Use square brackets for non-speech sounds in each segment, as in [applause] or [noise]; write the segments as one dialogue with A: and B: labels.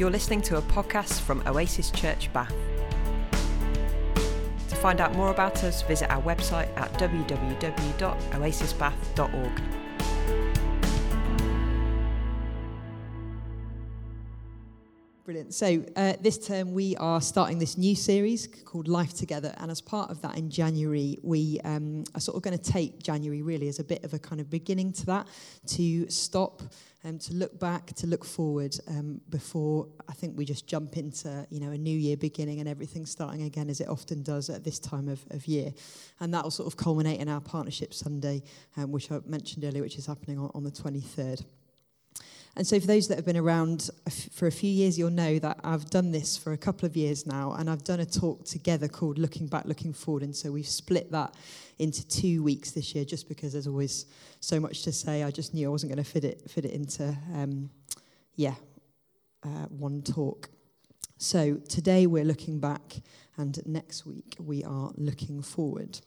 A: You're listening to a podcast from Oasis Church Bath. To find out more about us, visit our website at www.oasisbath.org.
B: Brilliant. So, uh, this term we are starting this new series called Life Together. And as part of that, in January, we um, are sort of going to take January really as a bit of a kind of beginning to that, to stop um, to look back, to look forward um, before I think we just jump into you know a new year beginning and everything starting again as it often does at this time of, of year, and that will sort of culminate in our partnership Sunday, um, which I mentioned earlier, which is happening on, on the 23rd. And so, for those that have been around for a few years, you'll know that I've done this for a couple of years now, and I've done a talk together called Looking Back, Looking Forward. And so, we've split that into two weeks this year, just because there's always so much to say. I just knew I wasn't going to fit it, fit it into, um, yeah, uh, one talk. So, today we're looking back, and next week we are looking forward.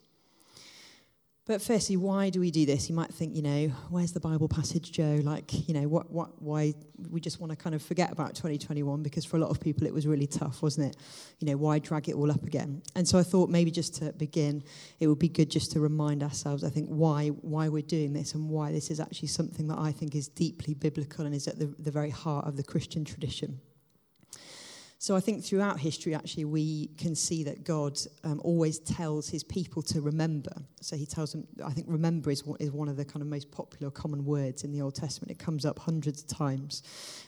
B: But firstly, why do we do this? You might think, you know, where's the Bible passage, Jo? Like, you know, what, what, why we just want to kind of forget about 2021 because for a lot of people it was really tough, wasn't it? You know, why drag it all up again? And so I thought maybe just to begin, it would be good just to remind ourselves, I think, why why we're doing this and why this is actually something that I think is deeply biblical and is at the, the very heart of the Christian tradition. So I think throughout history, actually, we can see that God um, always tells his people to remember. So he tells them, I think remember is, is one of the kind of most popular common words in the Old Testament. It comes up hundreds of times.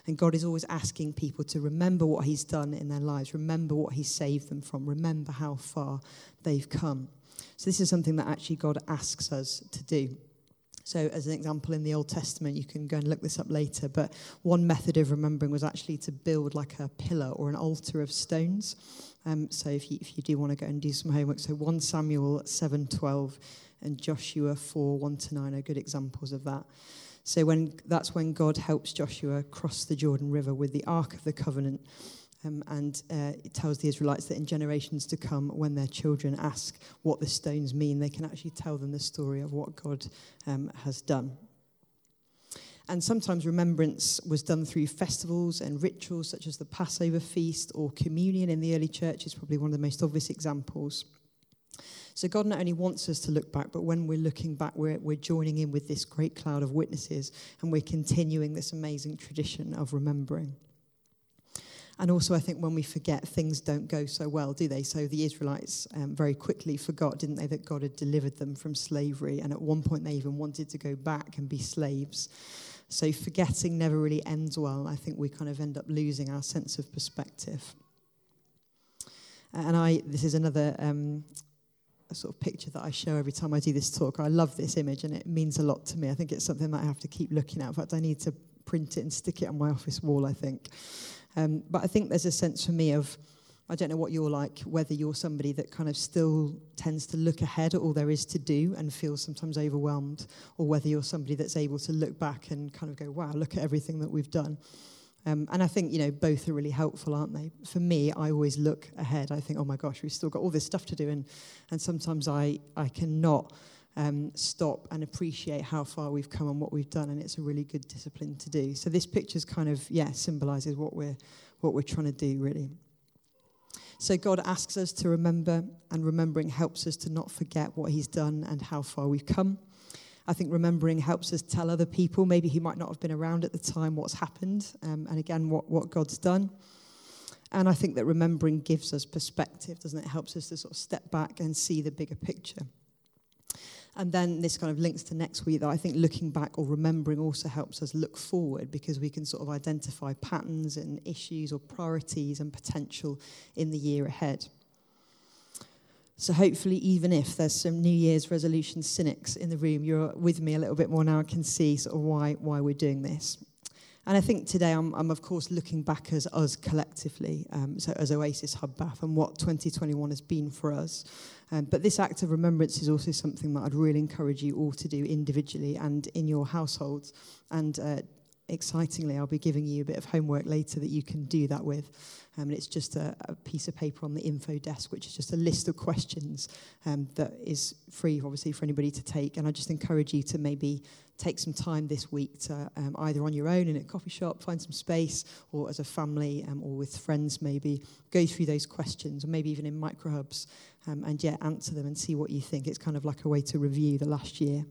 B: And God is always asking people to remember what he's done in their lives, remember what he saved them from, remember how far they've come. So this is something that actually God asks us to do. So, as an example, in the Old Testament, you can go and look this up later, but one method of remembering was actually to build like a pillar or an altar of stones. Um, so, if you, if you do want to go and do some homework, so 1 Samuel 7:12 and Joshua 4 1 to 9 are good examples of that. So, when that's when God helps Joshua cross the Jordan River with the Ark of the Covenant. Um, and uh, it tells the Israelites that in generations to come, when their children ask what the stones mean, they can actually tell them the story of what God um, has done. And sometimes remembrance was done through festivals and rituals, such as the Passover feast or communion in the early church, is probably one of the most obvious examples. So, God not only wants us to look back, but when we're looking back, we're, we're joining in with this great cloud of witnesses and we're continuing this amazing tradition of remembering. And also, I think when we forget, things don't go so well, do they? So the Israelites um, very quickly forgot, didn't they, that God had delivered them from slavery. And at one point, they even wanted to go back and be slaves. So forgetting never really ends well. I think we kind of end up losing our sense of perspective. And I, this is another um, sort of picture that I show every time I do this talk. I love this image and it means a lot to me. I think it's something that I have to keep looking at. In fact, I need to print it and stick it on my office wall, I think. Um, but I think there's a sense for me of, I don't know what you're like, whether you're somebody that kind of still tends to look ahead at all there is to do and feels sometimes overwhelmed, or whether you're somebody that's able to look back and kind of go, wow, look at everything that we've done. Um, and I think, you know, both are really helpful, aren't they? For me, I always look ahead. I think, oh my gosh, we've still got all this stuff to do. And, and sometimes I, I cannot um, stop and appreciate how far we've come and what we've done, and it's a really good discipline to do. So this picture's kind of yeah symbolizes what we're what we're trying to do really. So God asks us to remember, and remembering helps us to not forget what He's done and how far we've come. I think remembering helps us tell other people, maybe who might not have been around at the time, what's happened, um, and again what what God's done. And I think that remembering gives us perspective, doesn't it? it? Helps us to sort of step back and see the bigger picture. And then this kind of links to next week that I think looking back or remembering also helps us look forward because we can sort of identify patterns and issues or priorities and potential in the year ahead. So hopefully, even if there's some New Year's resolution cynics in the room, you're with me a little bit more now. I can see sort of why, why we're doing this. And I think today I'm, I'm of course looking back as us collectively, um, so as Oasis Hub Bath and what 2021 has been for us. Um, but this act of remembrance is also something that I'd really encourage you all to do individually and in your households. And uh, excitingly, I'll be giving you a bit of homework later that you can do that with. Um, and it's just a, a, piece of paper on the info desk, which is just a list of questions um, that is free, obviously, for anybody to take. And I just encourage you to maybe take some time this week to um, either on your own in a coffee shop, find some space, or as a family um, or with friends, maybe go through those questions, or maybe even in microhubs, um, and yeah, answer them and see what you think. It's kind of like a way to review the last year.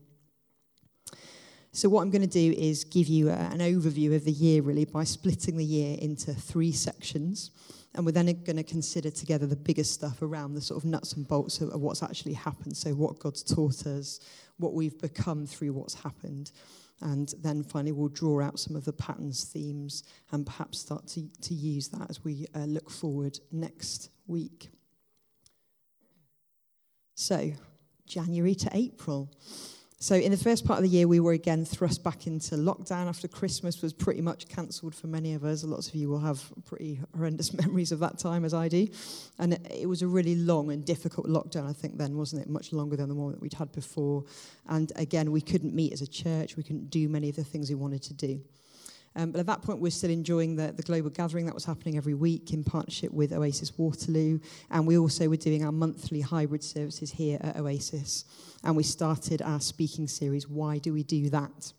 B: So, what I'm going to do is give you a, an overview of the year, really, by splitting the year into three sections. And we're then going to consider together the biggest stuff around the sort of nuts and bolts of, of what's actually happened. So, what God's taught us, what we've become through what's happened. And then finally, we'll draw out some of the patterns, themes, and perhaps start to, to use that as we uh, look forward next week. So, January to April. So in the first part of the year, we were again thrust back into lockdown after Christmas was pretty much cancelled for many of us. Lots of you will have pretty horrendous [laughs] memories of that time, as I do. And it was a really long and difficult lockdown, I think, then, wasn't it? Much longer than the one that we'd had before. And again, we couldn't meet as a church. We couldn't do many of the things we wanted to do. Um, but at that point, we're still enjoying the, the global gathering that was happening every week in partnership with Oasis Waterloo. And we also were doing our monthly hybrid services here at Oasis. And we started our speaking series, Why Do We Do That?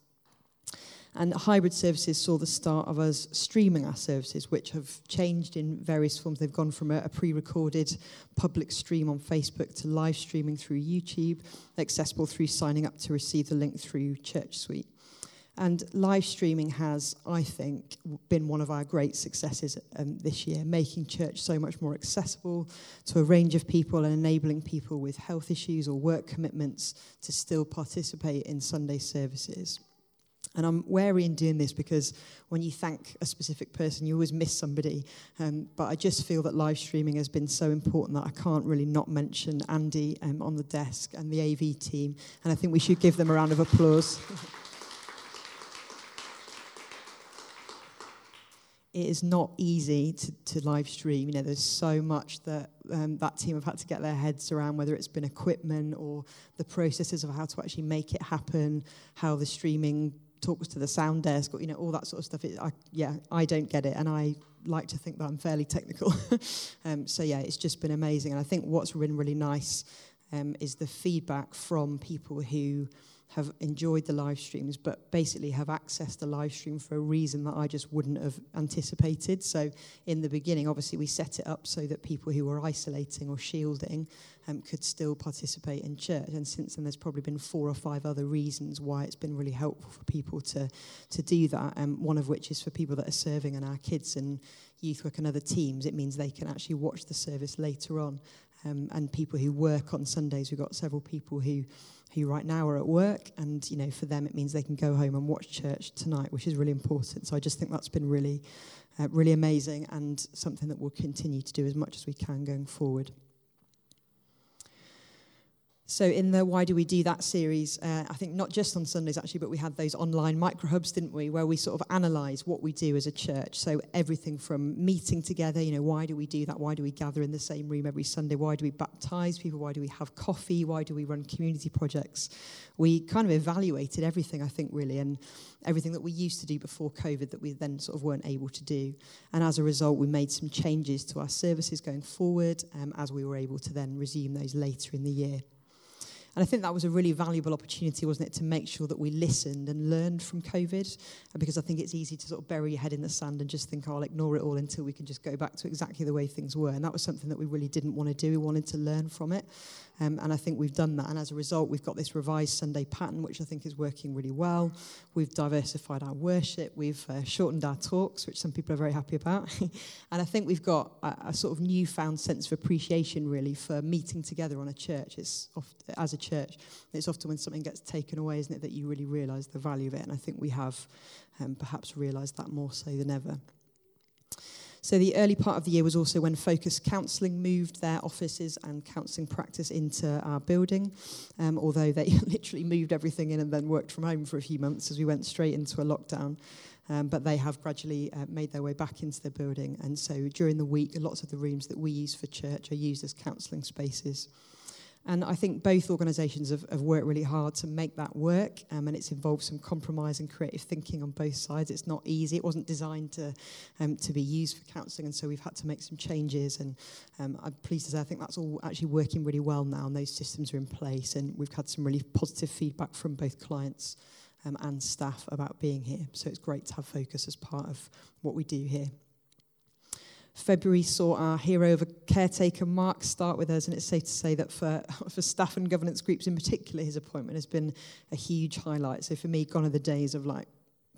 B: And hybrid services saw the start of us streaming our services, which have changed in various forms. They've gone from a, a pre recorded public stream on Facebook to live streaming through YouTube, accessible through signing up to receive the link through ChurchSuite. And live streaming has, I think, been one of our great successes um, this year, making church so much more accessible to a range of people and enabling people with health issues or work commitments to still participate in Sunday services. And I'm wary in doing this because when you thank a specific person, you always miss somebody. Um, but I just feel that live streaming has been so important that I can't really not mention Andy um, on the desk and the AV team. And I think we should give them a round of applause. [laughs] it is not easy to, to live stream. You know, there's so much that um, that team have had to get their heads around, whether it's been equipment or the processes of how to actually make it happen, how the streaming talks to the sound desk, or, you know, all that sort of stuff. It, I, yeah, I don't get it, and I like to think that I'm fairly technical. [laughs] um, so yeah, it's just been amazing, and I think what's been really nice um, is the feedback from people who have enjoyed the live streams, but basically have accessed the live stream for a reason that I just wouldn't have anticipated. So, in the beginning, obviously, we set it up so that people who were isolating or shielding um, could still participate in church. And since then, there's probably been four or five other reasons why it's been really helpful for people to, to do that. Um, one of which is for people that are serving in our kids and youth work and other teams, it means they can actually watch the service later on. Um, and people who work on Sundays, we've got several people who who right now are at work, and you know, for them it means they can go home and watch church tonight, which is really important. So I just think that's been really, uh, really amazing, and something that we'll continue to do as much as we can going forward. So, in the Why Do We Do That series, uh, I think not just on Sundays actually, but we had those online micro hubs, didn't we, where we sort of analyse what we do as a church. So, everything from meeting together, you know, why do we do that? Why do we gather in the same room every Sunday? Why do we baptise people? Why do we have coffee? Why do we run community projects? We kind of evaluated everything, I think, really, and everything that we used to do before COVID that we then sort of weren't able to do. And as a result, we made some changes to our services going forward um, as we were able to then resume those later in the year. And I think that was a really valuable opportunity, wasn't it, to make sure that we listened and learned from COVID. Uh, because I think it's easy to sort of bury your head in the sand and just think, oh, I'll ignore it all until we can just go back to exactly the way things were. And that was something that we really didn't want to do. We wanted to learn from it. Um, and I think we've done that. And as a result, we've got this revised Sunday pattern, which I think is working really well. We've diversified our worship. We've uh, shortened our talks, which some people are very happy about. [laughs] and I think we've got a, a, sort of newfound sense of appreciation, really, for meeting together on a church. It's oft, as a church. It's often when something gets taken away, isn't it, that you really realise the value of it. And I think we have um, perhaps realised that more so than ever. So the early part of the year was also when Focus Counselling moved their offices and counselling practice into our building, um, although they [laughs] literally moved everything in and then worked from home for a few months as we went straight into a lockdown. Um, but they have gradually uh, made their way back into the building. And so during the week, lots of the rooms that we use for church are used as counselling spaces. And I think both organisations have, have, worked really hard to make that work, um, and it's involved some compromise and creative thinking on both sides. It's not easy. It wasn't designed to um, to be used for counselling, and so we've had to make some changes. And um, I'm pleased to say I think that's all actually working really well now, and those systems are in place, and we've had some really positive feedback from both clients um, and staff about being here. So it's great to have focus as part of what we do here. February saw our hero of a caretaker, Mark, start with us, and it's safe to say that for, [laughs] for staff and governance groups in particular, his appointment has been a huge highlight. So for me, gone are the days of like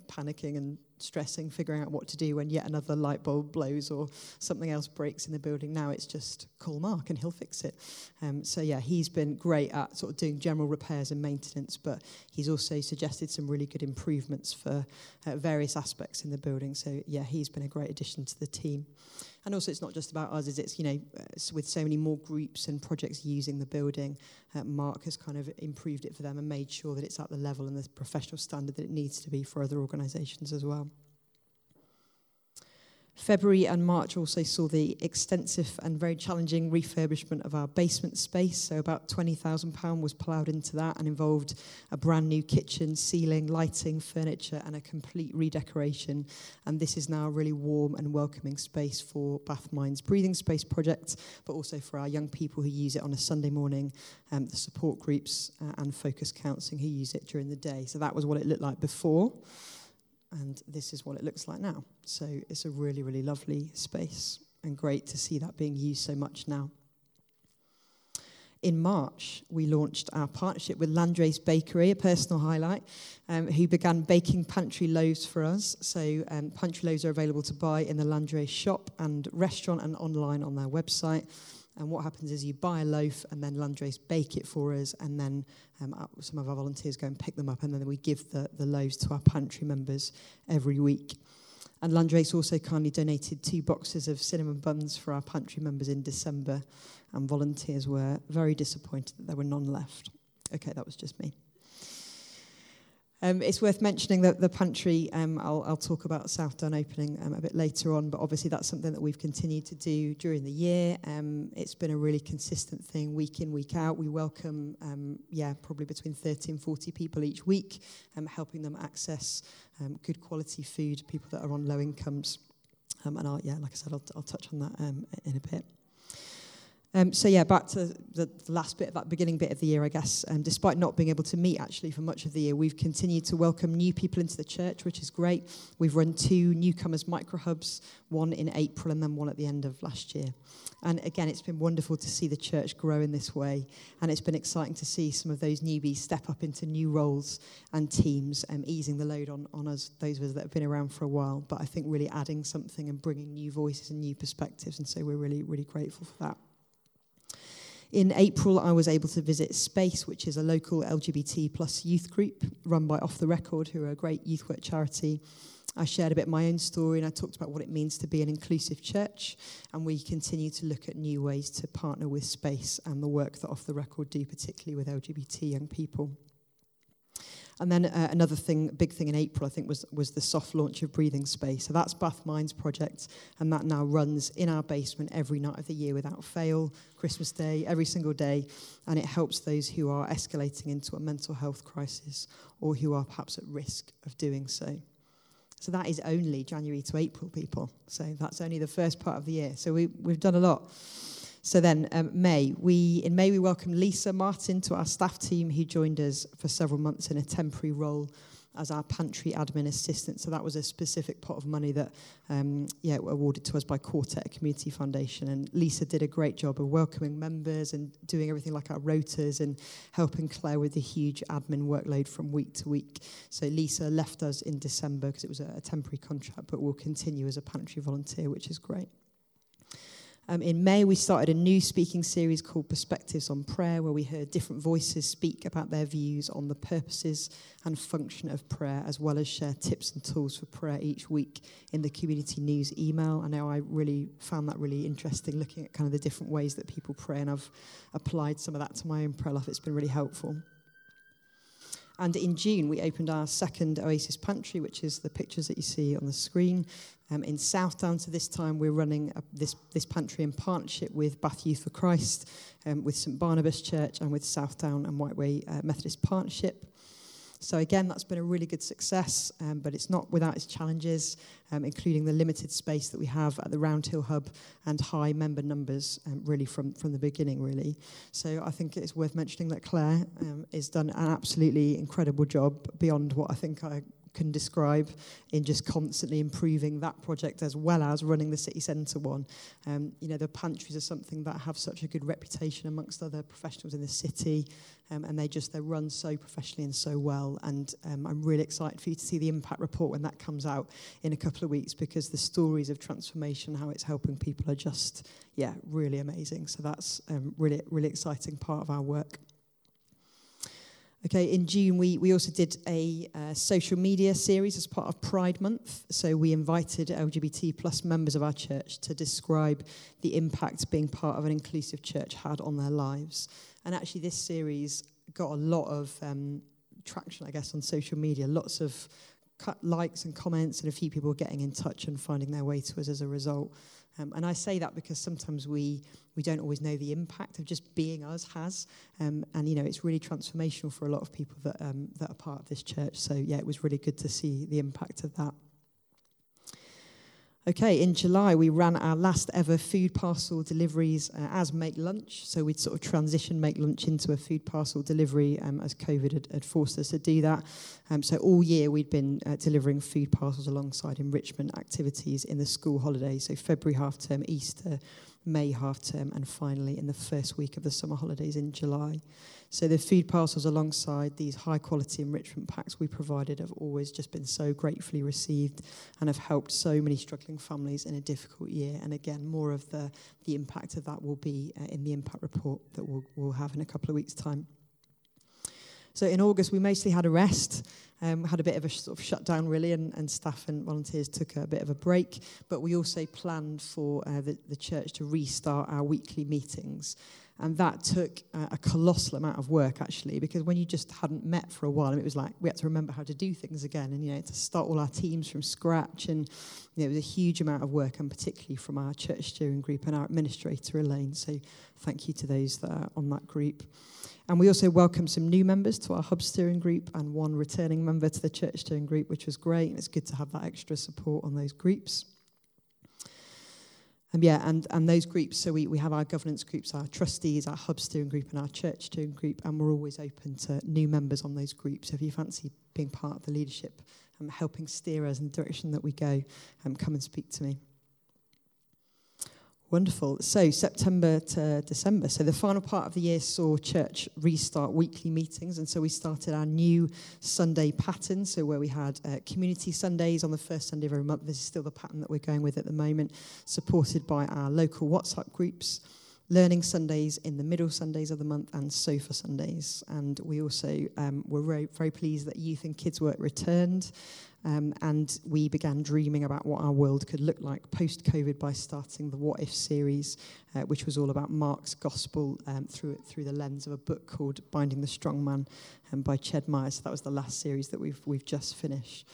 B: panicking and stressing, figuring out what to do when yet another light bulb blows or something else breaks in the building. Now it's just call Mark and he'll fix it. Um, so yeah, he's been great at sort of doing general repairs and maintenance, but he's also suggested some really good improvements for uh, various aspects in the building. So yeah, he's been a great addition to the team. And also, it's not just about us, is it's, you know, uh, with so many more groups and projects using the building, uh, Mark has kind of improved it for them and made sure that it's at the level and the professional standard that it needs to be for other organisations as well. February and March also saw the extensive and very challenging refurbishment of our basement space. So about £20,000 was ploughed into that and involved a brand new kitchen, ceiling, lighting, furniture and a complete redecoration. And this is now a really warm and welcoming space for Bath Mind's Breathing Space project, but also for our young people who use it on a Sunday morning, um, the support groups uh, and focus counselling who use it during the day. So that was what it looked like before and this is what it looks like now. So it's a really, really lovely space and great to see that being used so much now. In March, we launched our partnership with Landrace Bakery, a personal highlight, um, who began baking pantry loaves for us. So, um, pantry loaves are available to buy in the Landrace shop and restaurant and online on their website. And what happens is you buy a loaf and then Landrace bake it for us, and then um, some of our volunteers go and pick them up, and then we give the, the loaves to our pantry members every week. And Landrace also kindly donated two boxes of cinnamon buns for our pantry members in December, and volunteers were very disappointed that there were none left. Okay, that was just me. Um, it's worth mentioning that the pantry, um, I'll, I'll, talk about Southdown opening um, a bit later on, but obviously that's something that we've continued to do during the year. Um, it's been a really consistent thing week in, week out. We welcome, um, yeah, probably between 30 and 40 people each week, um, helping them access good quality food, people that are on low incomes. and I'll, yeah, like I said, I'll, I'll touch on that in a bit. Um, so yeah, back to the, the, last bit of that beginning bit of the year, I guess. Um, despite not being able to meet actually for much of the year, we've continued to welcome new people into the church, which is great. We've run two newcomers micro hubs, one in April and then one at the end of last year. And again, it's been wonderful to see the church grow in this way, and it's been exciting to see some of those newbies step up into new roles and teams, um, easing the load on, on us, those of us that have been around for a while. But I think really adding something and bringing new voices and new perspectives, and so we're really, really grateful for that. In April, I was able to visit Space, which is a local LGBT plus youth group run by Off the Record, who are a great youth work charity. I shared a bit of my own story and I talked about what it means to be an inclusive church. And we continue to look at new ways to partner with Space and the work that Off the Record do, particularly with LGBT young people. And then uh, another thing, big thing in April, I think, was, was the soft launch of Breathing Space. So that's Bath Mind's project, and that now runs in our basement every night of the year without fail, Christmas Day, every single day, and it helps those who are escalating into a mental health crisis or who are perhaps at risk of doing so. So that is only January to April, people. So that's only the first part of the year. So we, we've done a lot. So then, um, May, we in May we welcomed Lisa Martin to our staff team, who joined us for several months in a temporary role as our pantry admin assistant. So that was a specific pot of money that, um, yeah, awarded to us by Quartet Community Foundation. And Lisa did a great job of welcoming members and doing everything like our rotas and helping Claire with the huge admin workload from week to week. So Lisa left us in December because it was a, a temporary contract, but will continue as a pantry volunteer, which is great. Um, in May, we started a new speaking series called Perspectives on Prayer, where we heard different voices speak about their views on the purposes and function of prayer, as well as share tips and tools for prayer each week in the community news email. I know I really found that really interesting, looking at kind of the different ways that people pray, and I've applied some of that to my own prayer life. It's been really helpful. And in June, we opened our second Oasis Pantry, which is the pictures that you see on the screen. Um, in Southdown, so this time we're running a, this, this pantry in partnership with Bath Youth for Christ, um, with St Barnabas Church, and with Southdown and Whiteway uh, Methodist Partnership. So again, that's been a really good success, um, but it's not without its challenges, um, including the limited space that we have at the Roundhill Hub and high member numbers, um, really from, from the beginning, really. So I think it's worth mentioning that Claire um, has done an absolutely incredible job beyond what I think I can describe in just constantly improving that project as well as running the city centre one. Um, you know, the pantries are something that have such a good reputation amongst other professionals in the city, um, and they just they run so professionally and so well. And um, I'm really excited for you to see the impact report when that comes out in a couple of weeks because the stories of transformation, how it's helping people, are just yeah really amazing. So that's um, really really exciting part of our work. Okay, in June, we, we also did a uh, social media series as part of Pride Month. So we invited LGBT plus members of our church to describe the impact being part of an inclusive church had on their lives. And actually, this series got a lot of um, traction, I guess, on social media. Lots of likes and comments, and a few people getting in touch and finding their way to us as a result. Um, and I say that because sometimes we, we don't always know the impact of just being us has. Um, and, you know, it's really transformational for a lot of people that, um, that are part of this church. So, yeah, it was really good to see the impact of that. Okay, in July, we ran our last ever food parcel deliveries uh, as Make Lunch. So we'd sort of transitioned Make Lunch into a food parcel delivery um, as COVID had, had, forced us to do that. Um, so all year, we'd been uh, delivering food parcels alongside enrichment activities in the school holidays. So February half term, Easter, May half term, and finally in the first week of the summer holidays in July. So the food parcels alongside these high quality enrichment packs we provided have always just been so gratefully received and have helped so many struggling families in a difficult year. And again, more of the, the impact of that will be uh, in the impact report that we'll, we'll have in a couple of weeks' time. So in August, we mostly had a rest. Um, had a bit of a sort of shutdown, really, and, and staff and volunteers took a bit of a break. But we also planned for uh, the, the church to restart our weekly meetings. And that took uh, a colossal amount of work, actually, because when you just hadn't met for a while, and it was like we had to remember how to do things again and, you know, to start all our teams from scratch. And you know, it was a huge amount of work, and particularly from our church steering group and our administrator, Elaine. So thank you to those that are on that group. And we also welcomed some new members to our hub steering group and one returning member to the church steering group, which was great. And it's good to have that extra support on those groups. Yeah, and, and those groups, so we, we have our governance groups, our trustees, our hub steering group, and our church steering group, and we're always open to new members on those groups. So if you fancy being part of the leadership and helping steer us in the direction that we go, um, come and speak to me. Wonderful. So, September to December. So, the final part of the year saw church restart weekly meetings. And so, we started our new Sunday pattern. So, where we had uh, community Sundays on the first Sunday of every month. This is still the pattern that we're going with at the moment, supported by our local WhatsApp groups. Learning Sundays in the middle Sundays of the month and Sofa Sundays. And we also um, were very, very pleased that youth and kids work returned. Um, and we began dreaming about what our world could look like post COVID by starting the What If series, uh, which was all about Mark's gospel um, through, through the lens of a book called Binding the Strong Man um, by Ched Myers. So that was the last series that we've, we've just finished.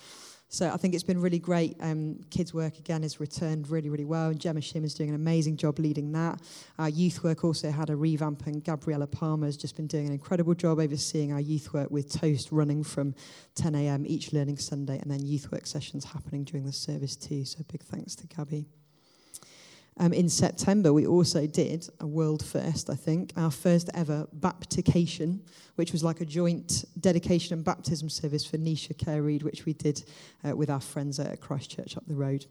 B: So I think it's been really great. Um, kids work again has returned really, really well, and Gemma Shim is doing an amazing job leading that. Our youth work also had a revamp, and Gabriella Palmer has just been doing an incredible job overseeing our youth work with Toast running from 10 a.m. each learning Sunday, and then youth work sessions happening during the service too. So big thanks to Gabby. Um, in September, we also did a world first, I think, our first ever baptication, which was like a joint dedication and baptism service for Nisha Care Reed, which we did uh, with our friends at Christchurch up the road,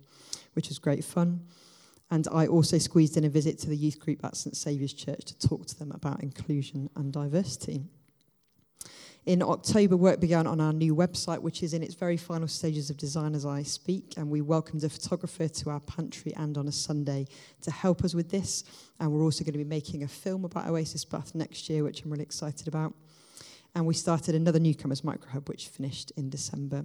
B: which was great fun. And I also squeezed in a visit to the youth group at St Saviour's Church to talk to them about inclusion and diversity. In October, work began on our new website, which is in its very final stages of design as I speak. And we welcomed a photographer to our pantry and on a Sunday to help us with this. And we're also going to be making a film about Oasis Bath next year, which I'm really excited about. And we started another newcomers microhub, which finished in December.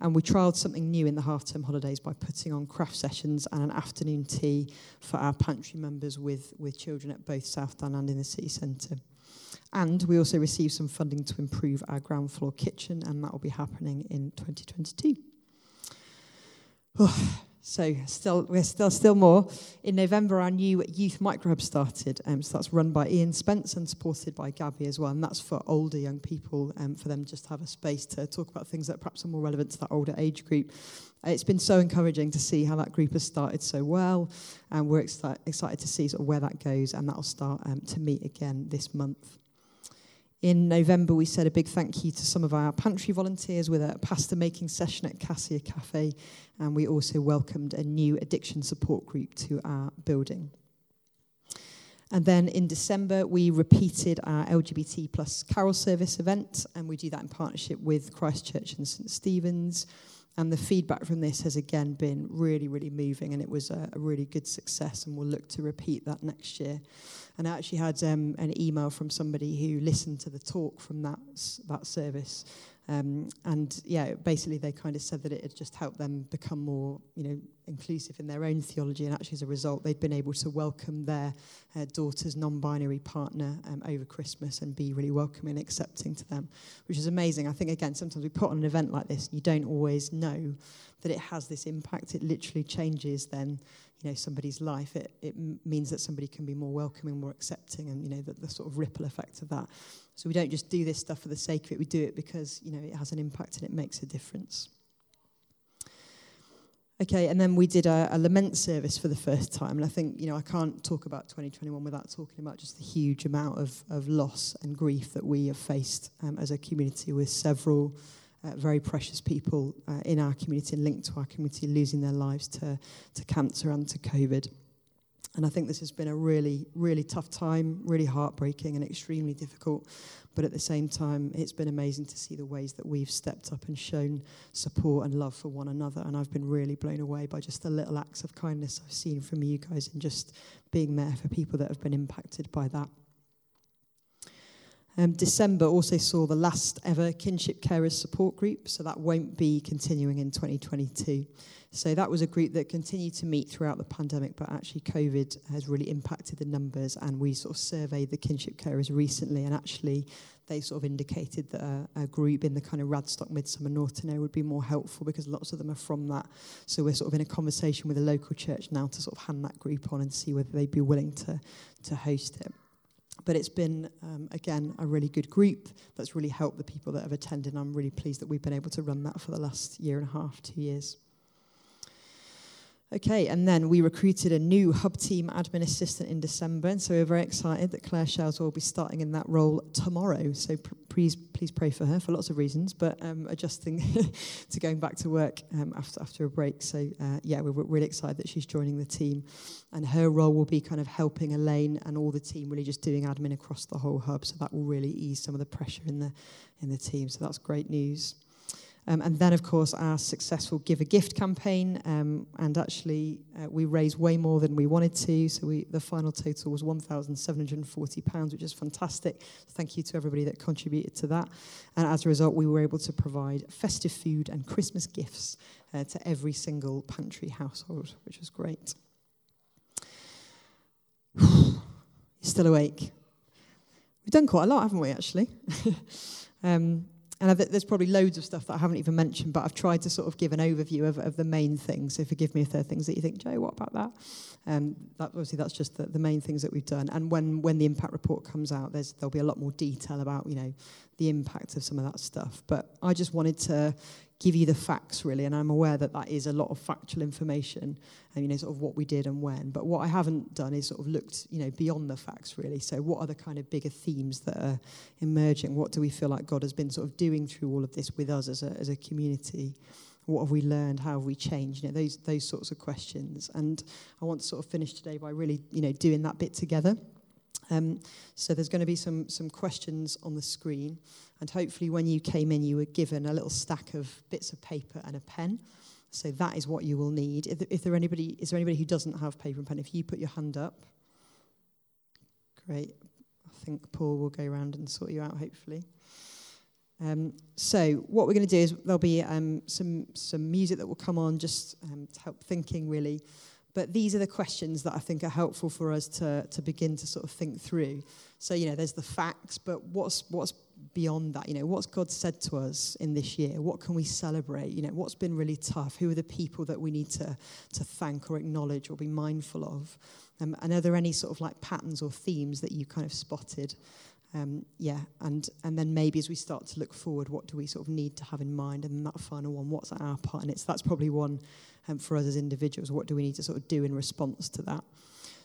B: And we trialled something new in the half term holidays by putting on craft sessions and an afternoon tea for our pantry members with, with children at both South Southdown and in the city centre. And we also received some funding to improve our ground floor kitchen, and that will be happening in 2022. Oh, so still, we're still, still more. In November, our new youth microhub started. Um, so that's run by Ian Spence and supported by Gabby as well. And that's for older young people, um, for them just to have a space to talk about things that perhaps are more relevant to that older age group. Uh, it's been so encouraging to see how that group has started so well, and we're exci- excited to see sort of where that goes. And that'll start um, to meet again this month. In November, we said a big thank you to some of our pantry volunteers with a pasta making session at Cassia Cafe, and we also welcomed a new addiction support group to our building. And then in December, we repeated our LGBT plus carol service event, and we do that in partnership with Christchurch and St Stephen's. And the feedback from this has again been really, really moving, and it was a, a really good success, and we'll look to repeat that next year. And I actually had um, an email from somebody who listened to the talk from that, that service um, and yeah, basically they kind of said that it had just helped them become more, you know, inclusive in their own theology. And actually, as a result, they'd been able to welcome their uh, daughter's non-binary partner um, over Christmas and be really welcoming and accepting to them, which is amazing. I think again, sometimes we put on an event like this, and you don't always know that it has this impact. It literally changes then you know somebody's life it, it means that somebody can be more welcoming more accepting and you know the, the sort of ripple effect of that so we don't just do this stuff for the sake of it we do it because you know it has an impact and it makes a difference Okay, and then we did a, a, lament service for the first time. And I think, you know, I can't talk about 2021 without talking about just the huge amount of, of loss and grief that we have faced um, as a community with several uh, very precious people uh, in our community and linked to our community losing their lives to, to cancer and to COVID. And I think this has been a really, really tough time, really heartbreaking and extremely difficult. But at the same time, it's been amazing to see the ways that we've stepped up and shown support and love for one another. And I've been really blown away by just the little acts of kindness I've seen from you guys and just being there for people that have been impacted by that. Um, December also saw the last ever kinship carers support group, so that won't be continuing in 2022. So that was a group that continued to meet throughout the pandemic, but actually COVID has really impacted the numbers. And we sort of surveyed the kinship carers recently, and actually they sort of indicated that a, a group in the kind of Radstock Midsomer Norton area would be more helpful because lots of them are from that. So we're sort of in a conversation with a local church now to sort of hand that group on and see whether they'd be willing to, to host it. But it's been, um, again, a really good group that's really helped the people that have attended. I'm really pleased that we've been able to run that for the last year and a half, two years. Okay, and then we recruited a new hub team admin assistant in December, and so we're very excited that Claire Shells will be starting in that role tomorrow. So pr- please, please pray for her for lots of reasons, but um, adjusting [laughs] to going back to work um, after after a break. So uh, yeah, we're, really excited that she's joining the team, and her role will be kind of helping Elaine and all the team really just doing admin across the whole hub. So that will really ease some of the pressure in the in the team. So that's great news. Um, and then, of course, our successful Give a Gift campaign. Um, and actually, uh, we raised way more than we wanted to. So we, the final total was £1,740, which is fantastic. Thank you to everybody that contributed to that. And as a result, we were able to provide festive food and Christmas gifts uh, to every single pantry household, which was great. [sighs] Still awake. We've done quite a lot, haven't we, actually? [laughs] um, and I've, there's probably loads of stuff that I haven't even mentioned, but I've tried to sort of give an overview of, of the main things. So forgive me if there are things that you think, Jo, what about that? Um, that obviously, that's just the, the main things that we've done. And when, when the impact report comes out, there's, there'll be a lot more detail about, you know, the impact of some of that stuff. But I just wanted to give you the facts really and i'm aware that that is a lot of factual information and you know sort of what we did and when. But what i haven't done is sort of looked you know beyond the facts really. So what are the kind of bigger themes that are emerging? What do we feel like god has been sort of doing through all of this with us as a, as a community? What have we learned? How have we changed? You know those those sorts of questions. And i want to sort of finish today by really you know doing that bit together um, so there's going to be some, some questions on the screen. And hopefully when you came in, you were given a little stack of bits of paper and a pen. So that is what you will need. If, if there anybody, is there anybody who doesn't have paper and pen? If you put your hand up. Great. I think Paul will go around and sort you out, hopefully. Um, so what we're going to do is there'll be um, some, some music that will come on just um, to help thinking, really. But these are the questions that I think are helpful for us to, to begin to sort of think through. So, you know, there's the facts, but what's, what's beyond that? You know, what's God said to us in this year? What can we celebrate? You know, what's been really tough? Who are the people that we need to, to thank or acknowledge or be mindful of? Um, and are there any sort of like patterns or themes that you kind of spotted? Um, yeah, and and then maybe as we start to look forward, what do we sort of need to have in mind? And that final one, what's our part? And it's that's probably one um, for us as individuals. What do we need to sort of do in response to that?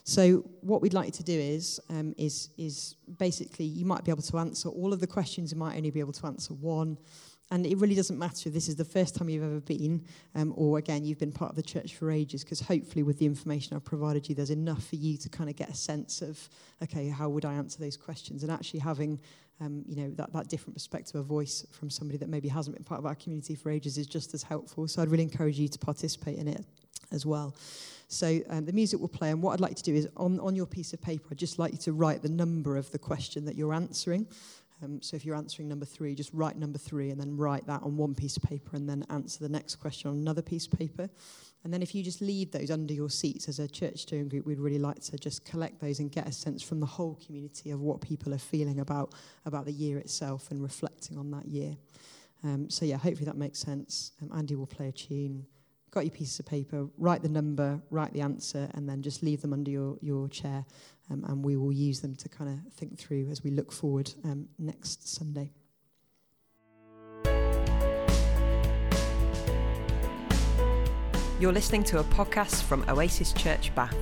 B: So what we'd like to do is um, is is basically you might be able to answer all of the questions. You might only be able to answer one. And it really doesn't matter if this is the first time you've ever been, um, or again, you've been part of the church for ages, because hopefully, with the information I've provided you, there's enough for you to kind of get a sense of, okay, how would I answer those questions? And actually having, um, you know, that, that different perspective, a voice from somebody that maybe hasn't been part of our community for ages is just as helpful. So I'd really encourage you to participate in it as well. So um, the music will play, and what I'd like to do is on, on your piece of paper, I'd just like you to write the number of the question that you're answering. Um, so if you're answering number three, just write number three and then write that on one piece of paper and then answer the next question on another piece of paper. And then if you just leave those under your seats as a church steering group, we'd really like to just collect those and get a sense from the whole community of what people are feeling about, about the year itself and reflecting on that year. Um, so yeah, hopefully that makes sense. Um, Andy will play a tune. Got your pieces of paper, write the number, write the answer, and then just leave them under your, your chair um, and we will use them to kind of think through as we look forward um, next Sunday.
A: You're listening to a podcast from Oasis Church Bath.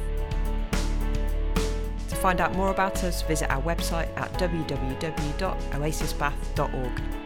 A: To find out more about us, visit our website at www.oasisbath.org.